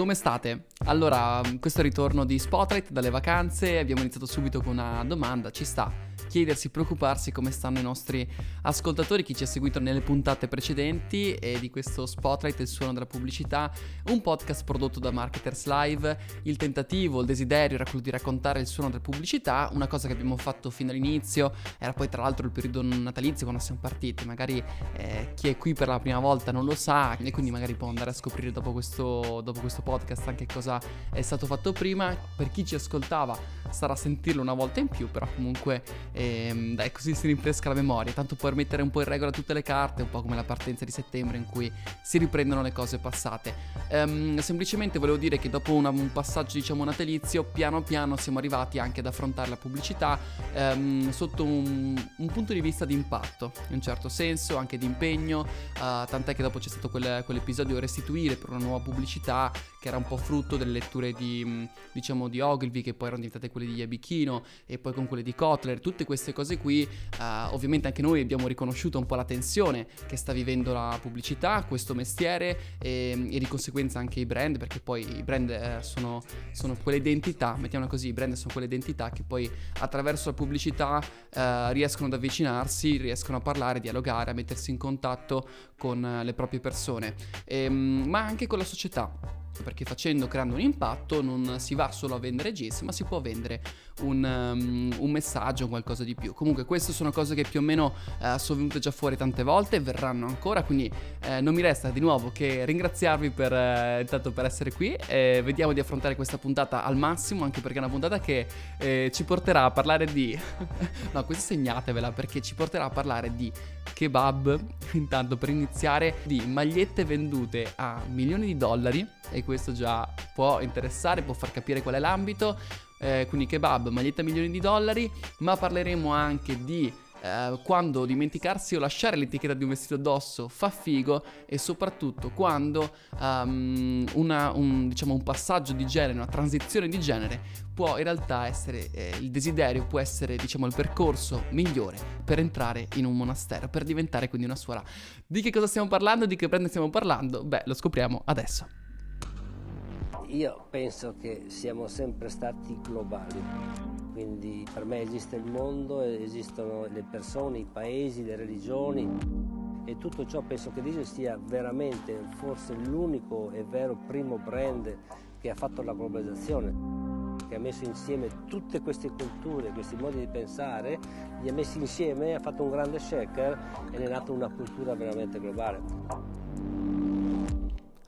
come state? Allora, questo è il ritorno di Spotlight dalle vacanze, abbiamo iniziato subito con una domanda, ci sta chiedersi, preoccuparsi come stanno i nostri ascoltatori, chi ci ha seguito nelle puntate precedenti e di questo Spotlight, il suono della pubblicità, un podcast prodotto da Marketers Live. Il tentativo, il desiderio era quello di raccontare il suono della pubblicità, una cosa che abbiamo fatto fin dall'inizio, era poi tra l'altro il periodo natalizio quando siamo partiti, magari eh, chi è qui per la prima volta non lo sa e quindi magari può andare a scoprire dopo questo, dopo questo podcast anche cosa è stato fatto prima. Per chi ci ascoltava sarà sentirlo una volta in più, però comunque e ehm, dai, così si rinfresca la memoria, tanto per mettere un po' in regola tutte le carte, un po' come la partenza di settembre in cui si riprendono le cose passate. Um, semplicemente volevo dire che dopo una, un passaggio, diciamo, natalizio, piano piano siamo arrivati anche ad affrontare la pubblicità um, sotto un, un, punto di vista di impatto, in un certo senso, anche di impegno, uh, tant'è che dopo c'è stato quel, quell'episodio Restituire per una nuova pubblicità che era un po' frutto delle letture di, diciamo, di Ogilvy, che poi erano diventate quelle di Yabichino e poi con quelle di Kotler, tutte queste cose qui, uh, ovviamente anche noi abbiamo riconosciuto un po' la tensione che sta vivendo la pubblicità, questo mestiere e, e di conseguenza anche i brand, perché poi i brand eh, sono, sono, quelle identità, mettiamola così, i brand sono quelle identità che poi attraverso la pubblicità eh, riescono ad avvicinarsi, riescono a parlare, dialogare, a mettersi in contatto con eh, le proprie persone, e, ehm, ma anche con la società perché facendo, creando un impatto non si va solo a vendere GIS, ma si può vendere un, um, un messaggio, qualcosa di più. Comunque queste sono cose che più o meno uh, sono venute già fuori tante volte verranno ancora, quindi uh, non mi resta di nuovo che ringraziarvi per, uh, intanto per essere qui e vediamo di affrontare questa puntata al massimo, anche perché è una puntata che eh, ci porterà a parlare di... no, questa segnatevela perché ci porterà a parlare di kebab, intanto per iniziare, di magliette vendute a milioni di dollari e questo già può interessare, può far capire qual è l'ambito, eh, quindi kebab, maglietta milioni di dollari, ma parleremo anche di eh, quando dimenticarsi o lasciare l'etichetta di un vestito addosso fa figo e soprattutto quando um, una, un, diciamo, un, passaggio di genere, una transizione di genere può in realtà essere, eh, il desiderio può essere diciamo il percorso migliore per entrare in un monastero, per diventare quindi una suora. Di che cosa stiamo parlando, di che brand stiamo parlando? Beh, lo scopriamo adesso. Io penso che siamo sempre stati globali, quindi per me esiste il mondo, esistono le persone, i paesi, le religioni e tutto ciò penso che Diesel sia veramente forse l'unico e vero primo brand che ha fatto la globalizzazione che ha messo insieme tutte queste culture, questi modi di pensare, li ha messi insieme, ha fatto un grande shaker e ne è nata una cultura veramente globale.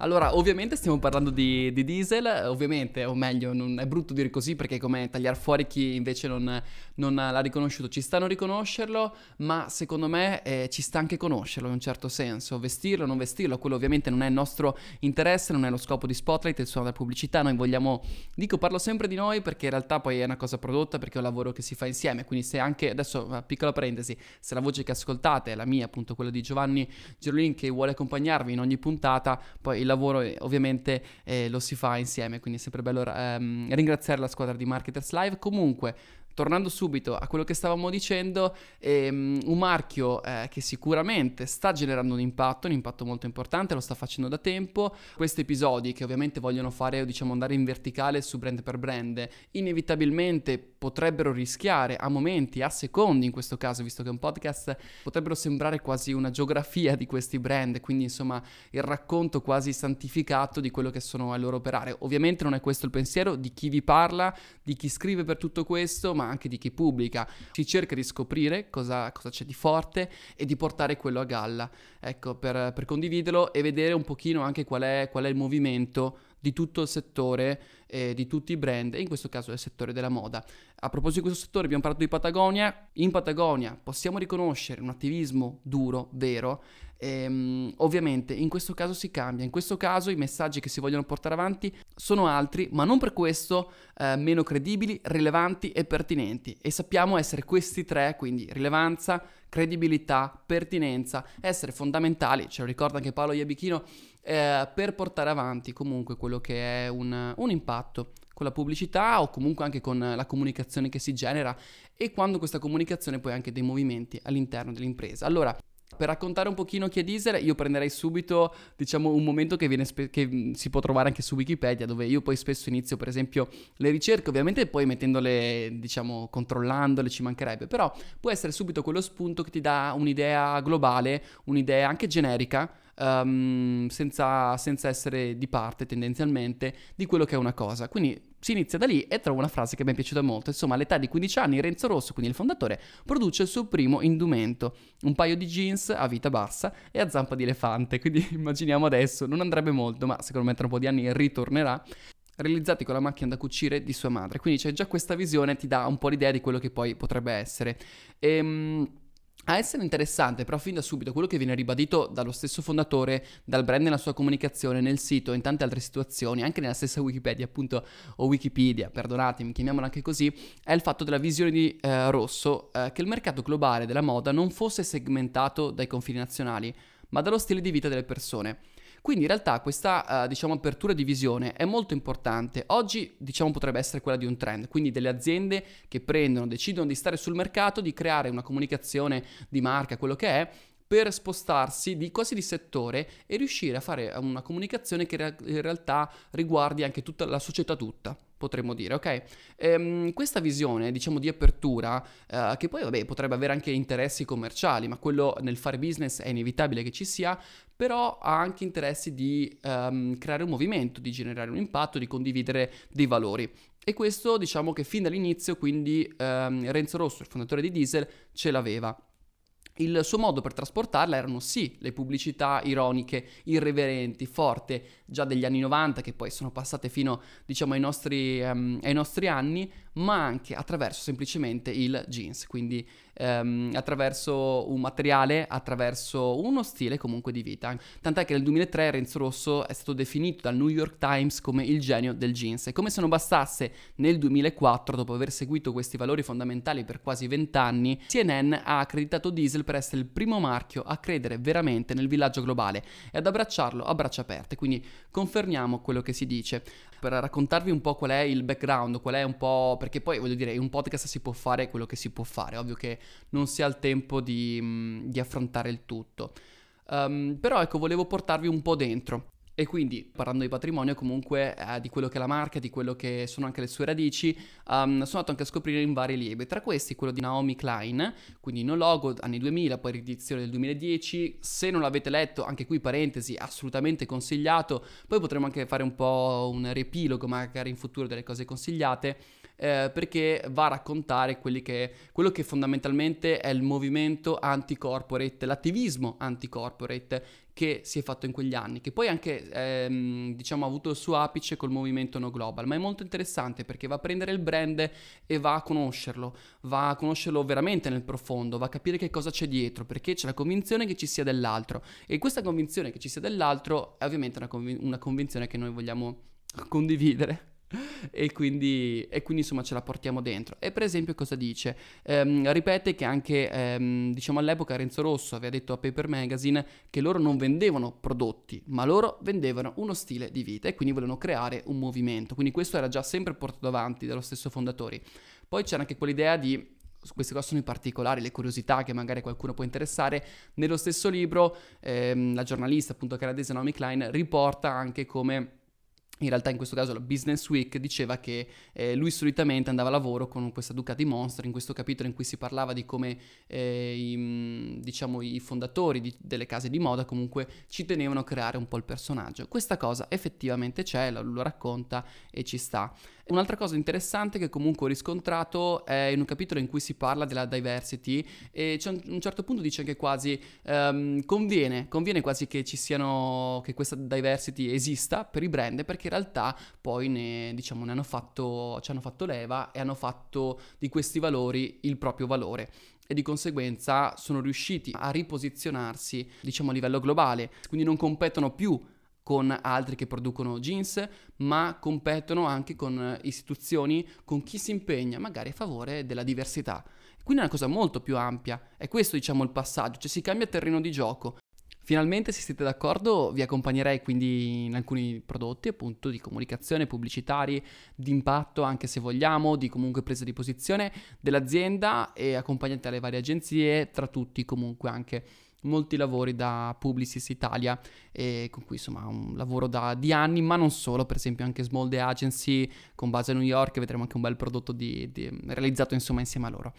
Allora, ovviamente stiamo parlando di, di, diesel, ovviamente, o meglio, non è brutto dire così perché come tagliare fuori chi invece non, non l'ha riconosciuto. Ci stanno a riconoscerlo, ma secondo me eh, ci sta anche conoscerlo in un certo senso. Vestirlo, non vestirlo, quello ovviamente non è il nostro interesse, non è lo scopo di Spotlight, è suono della pubblicità. Noi vogliamo, dico, parlo sempre di noi perché in realtà poi è una cosa prodotta perché è un lavoro che si fa insieme. Quindi se anche, adesso, piccola parentesi, se la voce che ascoltate è la mia, appunto quella di Giovanni Gerolin che vuole accompagnarvi in ogni puntata, poi il lavoro ovviamente eh, lo si fa insieme, quindi è sempre bello ehm, ringraziare la squadra di Marketers Live. Comunque, tornando subito a quello che stavamo dicendo, ehm, un marchio eh, che sicuramente sta generando un impatto, un impatto molto importante, lo sta facendo da tempo. Questi episodi che ovviamente vogliono fare, diciamo, andare in verticale su brand per brand, inevitabilmente potrebbero rischiare a momenti, a secondi in questo caso, visto che è un podcast, potrebbero sembrare quasi una geografia di questi brand, quindi insomma il racconto quasi santificato di quello che sono al loro operare. Ovviamente non è questo il pensiero di chi vi parla, di chi scrive per tutto questo, ma anche di chi pubblica. Si cerca di scoprire cosa, cosa c'è di forte e di portare quello a galla, ecco, per, per condividerlo e vedere un pochino anche qual è, qual è il movimento di tutto il settore, eh, di tutti i brand, e in questo caso del settore della moda. A proposito di questo settore, abbiamo parlato di Patagonia. In Patagonia possiamo riconoscere un attivismo duro, vero, Ehm, ovviamente in questo caso si cambia, in questo caso i messaggi che si vogliono portare avanti sono altri, ma non per questo eh, meno credibili, rilevanti e pertinenti. E sappiamo essere questi tre, quindi rilevanza, credibilità, pertinenza, essere fondamentali, ce lo ricorda anche Paolo Iabichino, eh, per portare avanti comunque quello che è un, un impatto con la pubblicità o comunque anche con la comunicazione che si genera e quando questa comunicazione poi ha anche dei movimenti all'interno dell'impresa. Allora, Per raccontare un pochino chi è Diesel, io prenderei subito, diciamo, un momento che, spe- che, si può trovare anche su Wikipedia, dove io poi spesso inizio, per esempio, le ricerche, ovviamente poi mettendole, diciamo, controllandole, ci mancherebbe, però può essere subito quello spunto che ti dà un'idea globale, un'idea anche generica, um, senza, senza essere di parte tendenzialmente di quello che è una cosa. Quindi si inizia da lì e trovo una frase che mi è piaciuta molto. Insomma, all'età di 15 anni Renzo Rosso, quindi il fondatore, produce il suo primo indumento, un paio di jeans a vita bassa e a zampa di elefante. Quindi immaginiamo adesso, non andrebbe molto, ma secondo me tra un po' di anni ritornerà realizzati con la macchina da cucire di sua madre. Quindi c'è già questa visione, ti dà un po' l'idea di quello che poi potrebbe essere. Ehm a essere interessante, però fin da subito, quello che viene ribadito dallo stesso fondatore, dal brand nella sua comunicazione, nel sito, in tante altre situazioni, anche nella stessa Wikipedia, appunto, o Wikipedia, perdonatemi, chiamiamola anche così, è il fatto della visione di eh, Rosso, eh, che il mercato globale della moda non fosse segmentato dai confini nazionali, ma dallo stile di vita delle persone. Quindi in realtà questa uh, diciamo, apertura di visione è molto importante. Oggi diciamo, potrebbe essere quella di un trend, quindi delle aziende che prendono, decidono di stare sul mercato, di creare una comunicazione di marca, quello che è, per spostarsi di quasi di settore e riuscire a fare una comunicazione che in realtà riguardi anche tutta la società tutta potremmo dire, ok? Ehm, questa visione, diciamo, di apertura, eh, che poi, vabbè, potrebbe avere anche interessi commerciali, ma quello nel fare business è inevitabile che ci sia, però ha anche interessi di um, creare un movimento, di generare un impatto, di condividere dei valori. E questo, diciamo che fin dall'inizio, quindi, um, Renzo Rosso, il fondatore di Diesel, ce l'aveva. Il suo modo per trasportarla erano sì le pubblicità ironiche, irreverenti, forti, già degli anni 90 che poi sono passate fino diciamo ai nostri, um, ai nostri anni, ma anche attraverso semplicemente il jeans, quindi um, attraverso un materiale, attraverso uno stile comunque di vita. Tant'è che nel 2003 Renzo Rosso è stato definito dal New York Times come il genio del jeans e come se non bastasse nel 2004, dopo aver seguito questi valori fondamentali per quasi vent'anni, CNN ha accreditato Diesel per essere il primo marchio a credere veramente nel villaggio globale e ad abbracciarlo a braccia aperte, quindi confermiamo quello che si dice. Per raccontarvi un po' qual è il background, qual è un po' perché poi voglio dire, in un podcast si può fare quello che si può fare, ovvio che non si ha il tempo di, di affrontare il tutto. Um, però ecco, volevo portarvi un po' dentro. E quindi, parlando di patrimonio, comunque eh, di quello che è la marca, di quello che sono anche le sue radici, um, sono andato anche a scoprire in vari libri. Tra questi, quello di Naomi Klein, quindi No Logo, anni 2000, poi riedizione del 2010. Se non l'avete letto, anche qui parentesi, assolutamente consigliato. Poi potremo anche fare un po' un riepilogo, magari in futuro, delle cose consigliate eh, perché va a raccontare che, quello che fondamentalmente è il movimento anti-corporate, l'attivismo anti-corporate che si è fatto in quegli anni, che poi anche ehm, diciamo ha avuto il suo apice col movimento no global, ma è molto interessante perché va a prendere il brand e va a conoscerlo, va a conoscerlo veramente nel profondo, va a capire che cosa c'è dietro, perché c'è la convinzione che ci sia dell'altro. E questa convinzione che ci sia dell'altro è ovviamente una, conv- una convinzione che noi vogliamo condividere e, quindi, e quindi insomma ce la portiamo dentro. E per esempio cosa dice? Ehm, ripete che anche ehm, diciamo all'epoca Renzo Rosso aveva detto a Paper Magazine che loro non vendevano prodotti, ma loro vendevano uno stile di vita e quindi volevano creare un movimento. Quindi questo era già sempre portato avanti dallo stesso fondatori. Poi c'era anche quell'idea di queste cose sono i particolari, le curiosità che magari qualcuno può interessare. Nello stesso libro, ehm, la giornalista, appunto canadese Naomi Klein, riporta anche come in realtà in questo caso la Business Week diceva che eh, lui solitamente andava a lavoro con questa Ducati Monster, in questo capitolo in cui si parlava di come eh, i, diciamo, i fondatori di, delle case di moda comunque ci tenevano a creare un po' il personaggio. Questa cosa effettivamente c'è, lo, lo racconta e ci sta. Un'altra cosa interessante che comunque ho riscontrato è in un capitolo in cui si parla della diversity e a un certo punto dice che quasi um, conviene, conviene quasi che ci siano, che questa diversity esista per i brand perché in realtà poi ne, diciamo, ne hanno fatto, ci hanno fatto leva e hanno fatto di questi valori il proprio valore e di conseguenza sono riusciti a riposizionarsi diciamo a livello globale. Quindi non competono più con altri che producono jeans, ma competono anche con istituzioni, con chi si impegna magari a favore della diversità. Quindi è una cosa molto più ampia, è questo diciamo il passaggio, cioè si cambia terreno di gioco. Finalmente, se siete d'accordo, vi accompagnerei quindi in alcuni prodotti appunto di comunicazione, pubblicitari, di impatto anche se vogliamo, di comunque presa di posizione dell'azienda e accompagnate alle varie agenzie, tra tutti comunque anche molti lavori da Publicis Italia, con cui insomma un lavoro da, di anni, ma non solo, per esempio anche Small The Agency con base a New York, vedremo anche un bel prodotto di, di, realizzato insomma insieme a loro.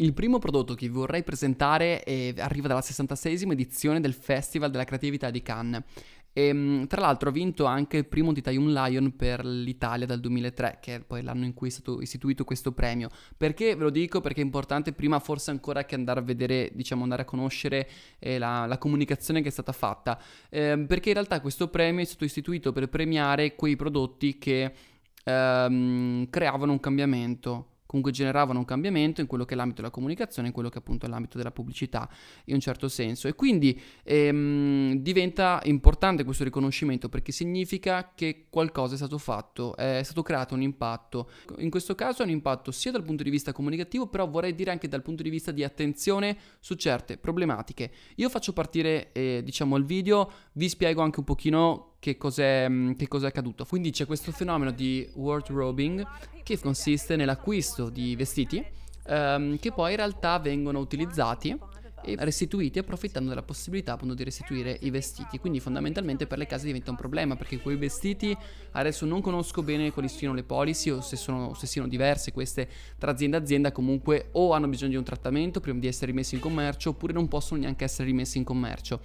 Il primo prodotto che vi vorrei presentare è, arriva dalla 66esima edizione del Festival della Creatività di Cannes. E, ehm, tra l'altro ha vinto anche il primo di Taiwan Lion per l'Italia dal 2003, che è poi l'anno in cui è stato istituito questo premio. Perché ve lo dico? Perché è importante prima forse ancora che andare a vedere, diciamo andare a conoscere eh, la, la, comunicazione che è stata fatta. Eh, perché in realtà questo premio è stato istituito per premiare quei prodotti che ehm, creavano un cambiamento comunque generavano un cambiamento in quello che è l'ambito della comunicazione, in quello che appunto è l'ambito della pubblicità in un certo senso. E quindi ehm, diventa importante questo riconoscimento perché significa che qualcosa è stato fatto, è stato creato un impatto. In questo caso è un impatto sia dal punto di vista comunicativo, però vorrei dire anche dal punto di vista di attenzione su certe problematiche. Io faccio partire eh, diciamo il video, vi spiego anche un pochino che cos'è, mm, che cos'è accaduto. Quindi c'è questo fenomeno di wardrobing che consiste nell'acquisto di vestiti um, che poi in realtà vengono utilizzati e restituiti approfittando della possibilità appunto di restituire i vestiti. Quindi fondamentalmente per le case diventa un problema perché quei vestiti adesso non conosco bene quali siano le policy o se, sono, se siano diverse queste tra azienda e azienda comunque o hanno bisogno di un trattamento prima di essere rimessi in commercio oppure non possono neanche essere rimessi in commercio.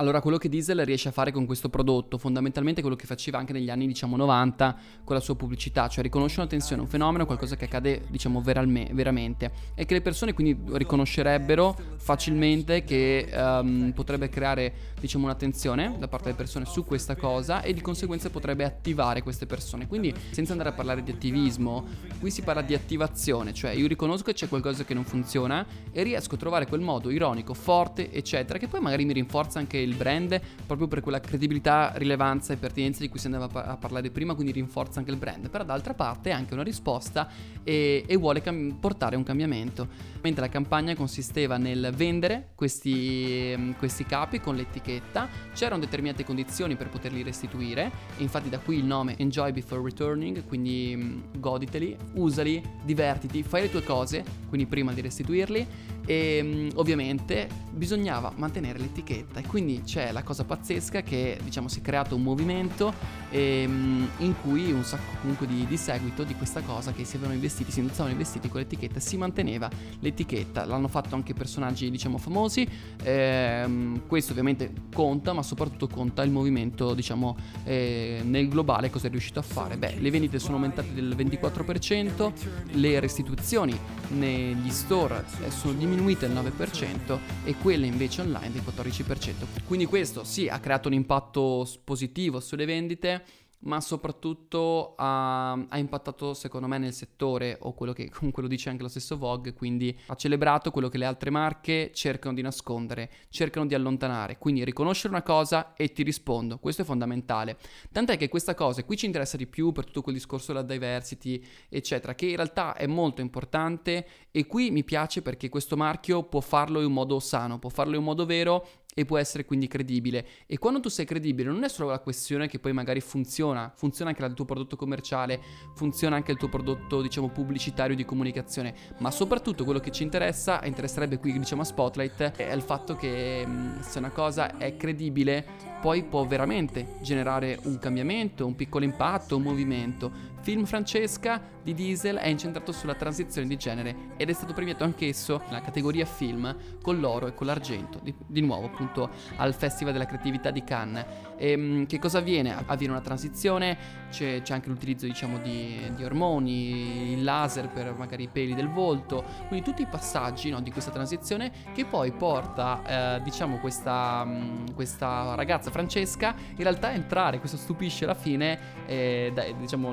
Allora, quello che Diesel riesce a fare con questo prodotto, fondamentalmente quello che faceva anche negli anni, diciamo, 90 con la sua pubblicità, cioè riconosce una tensione, un fenomeno, qualcosa che accade, diciamo, veralme, veramente, e che le persone quindi riconoscerebbero facilmente che um, potrebbe creare, diciamo, una tensione da parte delle persone su questa cosa e di conseguenza potrebbe attivare queste persone. Quindi, senza andare a parlare di attivismo, qui si parla di attivazione, cioè io riconosco che c'è qualcosa che non funziona e riesco a trovare quel modo ironico, forte, eccetera, che poi magari mi rinforza anche il il brand proprio per quella credibilità, rilevanza e pertinenza di cui si andava a parlare prima, quindi rinforza anche il brand, però d'altra parte è anche una risposta e, e vuole cam- portare un cambiamento. Mentre la campagna consisteva nel vendere questi, questi capi con l'etichetta, c'erano determinate condizioni per poterli restituire, infatti da qui il nome Enjoy Before Returning, quindi mh, goditeli, usali, divertiti, fai le tue cose, quindi prima di restituirli e um, ovviamente bisognava mantenere l'etichetta e quindi c'è la cosa pazzesca che diciamo si è creato un movimento e, um, in cui un sacco comunque di, di, seguito di questa cosa che si avevano investiti, si indossavano investiti con l'etichetta, si manteneva l'etichetta, l'hanno fatto anche personaggi diciamo famosi, ehm, questo ovviamente conta ma soprattutto conta il movimento diciamo eh, nel globale cosa è riuscito a fare, beh le vendite sono aumentate del 24%, le restituzioni negli store eh, sono diminuite diminuite il 9% e quelle invece online del 14%. Quindi questo sì ha creato un impatto positivo sulle vendite, ma soprattutto ha, ha, impattato secondo me nel settore o quello che comunque lo dice anche lo stesso Vogue, quindi ha celebrato quello che le altre marche cercano di nascondere, cercano di allontanare, quindi riconoscere una cosa e ti rispondo, questo è fondamentale. Tant'è che questa cosa, qui ci interessa di più per tutto quel discorso della diversity, eccetera, che in realtà è molto importante e qui mi piace perché questo marchio può farlo in un modo sano, può farlo in un modo vero e può essere quindi credibile. E quando tu sei credibile non è solo la questione che poi magari funziona, funziona anche il tuo prodotto commerciale, funziona anche il tuo prodotto diciamo pubblicitario di comunicazione, ma soprattutto quello che ci interessa, interesserebbe qui diciamo a Spotlight, è il fatto che mm, se una cosa è credibile poi può veramente generare un cambiamento, un piccolo impatto, un movimento. Film Francesca di Diesel è incentrato sulla transizione di genere ed è stato premiato anch'esso nella categoria film con l'oro e con l'argento, di, di nuovo appunto al Festival della Creatività di Cannes. E, ehm, che cosa avviene? Avviene una transizione, c'è, c'è anche l'utilizzo diciamo di, di, ormoni, il laser per magari i peli del volto, quindi tutti i passaggi no, di questa transizione che poi porta eh, diciamo questa, questa ragazza Francesca in realtà a entrare, questo stupisce alla fine, eh, dai, diciamo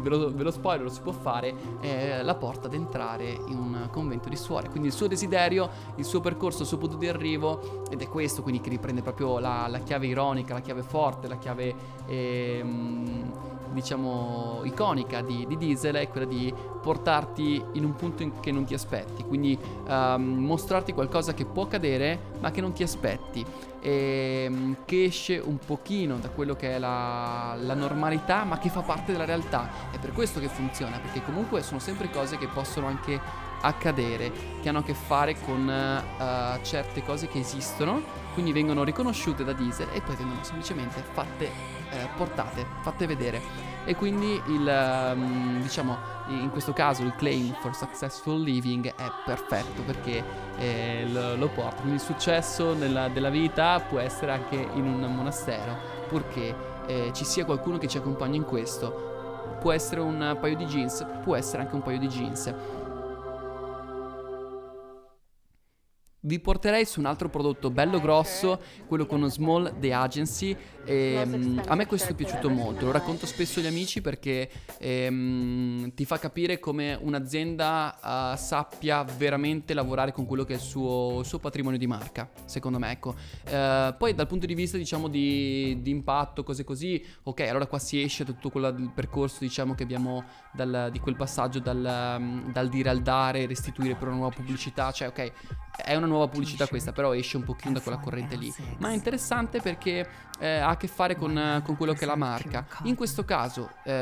ve lo, ve lo spoiler, lo si può fare, eh, la porta ad entrare in un convento di suore, quindi il suo desiderio, il suo percorso, il suo punto di arrivo ed è questo quindi che riprende proprio la, la chiave ironica, la chiave forte, la chiave ehm, diciamo iconica di, di, Diesel è quella di portarti in un punto in che non ti aspetti, quindi um, mostrarti qualcosa che può accadere ma che non ti aspetti e um, che esce un pochino da quello che è la, la, normalità ma che fa parte della realtà. È per questo che funziona, perché comunque sono sempre cose che possono anche accadere, che hanno a che fare con uh, certe cose che esistono, quindi vengono riconosciute da Diesel e poi vengono semplicemente fatte, eh, portate, fatte vedere. E quindi il, um, diciamo, in questo caso il claim for successful living è perfetto perché eh, lo, lo, porta. Quindi il successo nella, della vita può essere anche in un monastero, purché eh, ci sia qualcuno che ci accompagna in questo. Può essere un paio di jeans, può essere anche un paio di jeans. Vi porterei su un altro prodotto bello grosso, quello con Small The Agency. E, um, a me questo è piaciuto molto, lo racconto spesso agli amici perché um, ti fa capire come un'azienda uh, sappia veramente lavorare con quello che è il suo, suo patrimonio di marca, secondo me. Ecco. Uh, poi dal punto di vista diciamo di, di, impatto, cose così, ok, allora qua si esce da tutto quel percorso diciamo che abbiamo dal, di quel passaggio dal, um, dal dire al dare, restituire per una nuova pubblicità, cioè ok è una nuova pubblicità questa, però esce un pochino da quella corrente lì. Ma è interessante perché eh, ha a che fare con, con, quello che è la marca. In questo caso, eh,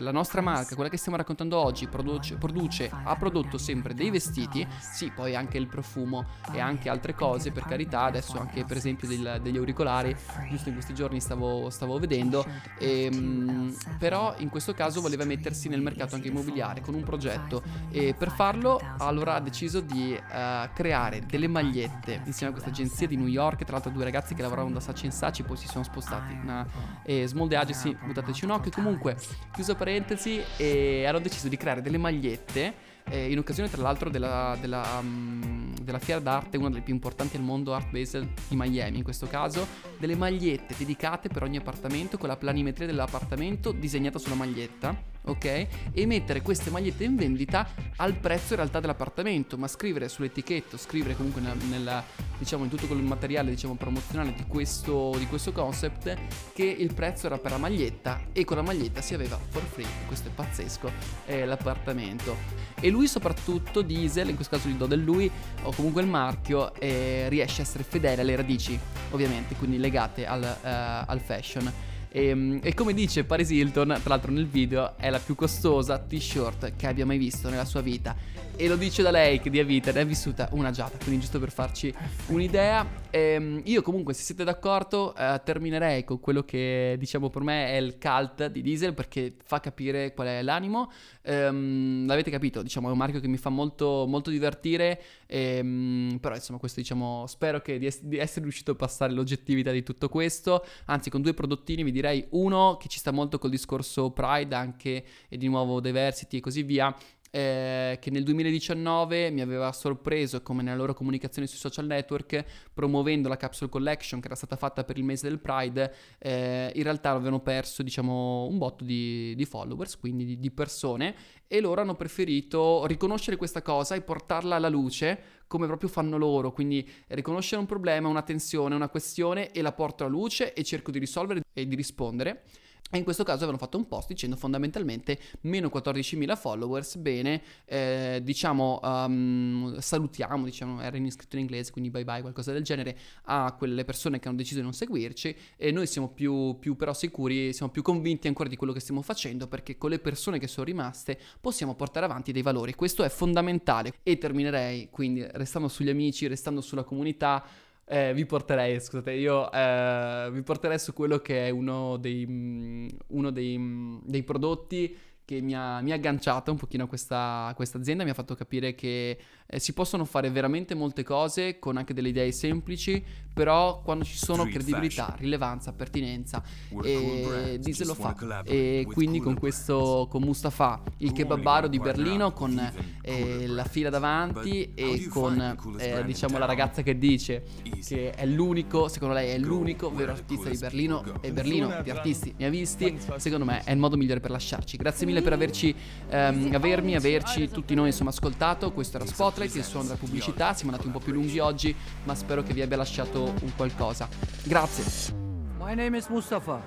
la nostra marca, quella che stiamo raccontando oggi, produce, produce, ha prodotto sempre dei vestiti, sì, poi anche il profumo e anche altre cose, per carità, adesso anche per esempio del, degli auricolari, giusto in questi giorni stavo, stavo vedendo, e, ehm, però in questo caso voleva mettersi nel mercato anche immobiliare con un progetto e per farlo allora ha deciso di uh, creare delle magliette insieme a questa agenzia di New York, tra l'altro due ragazzi che lavoravano da Saci Saci, poi si sono spostati. Una, e Small The Agency, buttateci un occhio. Comunque, chiusa parentesi, e hanno deciso di creare delle magliette. Eh, in occasione tra l'altro della, della, um, della, fiera d'arte, una delle più importanti al mondo, Art Basel di Miami in questo caso, delle magliette dedicate per ogni appartamento con la planimetria dell'appartamento disegnata sulla maglietta ok? E mettere queste magliette in vendita al prezzo in realtà dell'appartamento, ma scrivere sull'etichetto, scrivere comunque nella, nella, diciamo in tutto quel materiale diciamo promozionale di questo, di questo concept che il prezzo era per la maglietta e con la maglietta si aveva for free, questo è pazzesco, eh, l'appartamento. E lui soprattutto, Diesel, in questo caso gli do del lui, o comunque il marchio, eh, riesce a essere fedele alle radici, ovviamente, quindi legate al, uh, al fashion. E, ehm, e, come dice Paris Hilton, tra l'altro nel video, è la più costosa t-shirt che abbia mai visto nella sua vita. E lo dice da lei che di vita ne ha vissuta una giata, quindi giusto per farci un'idea. Ehm, io comunque, se siete d'accordo, eh, terminerei con quello che diciamo per me è il cult di Diesel perché fa capire qual è l'animo. Ehm, l'avete capito, diciamo è un marchio che mi fa molto, molto divertire, ehm, però insomma questo diciamo spero di, es- di essere riuscito a passare l'oggettività di tutto questo. Anzi con due prodottini vi direi uno che ci sta molto col discorso Pride anche e di nuovo Diversity e così via eh, che nel 2019 mi aveva sorpreso come nella loro comunicazione sui social network promuovendo la capsule collection che era stata fatta per il mese del Pride eh, in realtà avevano perso diciamo un botto di, di followers quindi di, di persone e loro hanno preferito riconoscere questa cosa e portarla alla luce come proprio fanno loro, quindi riconoscere un problema, una tensione, una questione e la porto alla luce e cerco di risolvere e di rispondere. E in questo caso avevano fatto un post dicendo fondamentalmente meno 14.000 followers, bene, eh, diciamo um, salutiamo, diciamo, era in iscritto in inglese, quindi bye bye, qualcosa del genere, a quelle persone che hanno deciso di non seguirci e noi siamo più, più però sicuri, siamo più convinti ancora di quello che stiamo facendo perché con le persone che sono rimaste possiamo portare avanti dei valori, questo è fondamentale. E terminerei quindi restando sugli amici, restando sulla comunità, eh, vi porterei, scusate, io eh, vi porterei su quello che è uno dei, mm, uno dei, mm, dei prodotti che mi ha, mi ha, agganciato un pochino a questa, a questa, azienda, mi ha fatto capire che eh, si possono fare veramente molte cose con anche delle idee semplici, però quando ci sono credibilità, rilevanza, pertinenza, e Diesel lo fa. E quindi con questo, con Mustafa, il kebabaro di Berlino, con eh, la fila davanti e con eh, diciamo la ragazza che dice che è l'unico, secondo lei è l'unico vero artista di Berlino, e Berlino di artisti ne ha visti, secondo me è il modo migliore per lasciarci. Grazie mille per averci, ehm, avermi, averci tutti noi insomma ascoltato. Questo era Spotlight, il suono della pubblicità. Siamo andati un po' più lunghi oggi, ma spero che vi abbia lasciato un qualcosa. Grazie. My name is Mustafa.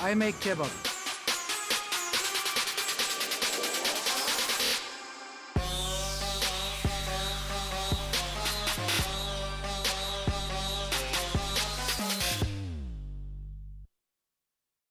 I make kebab.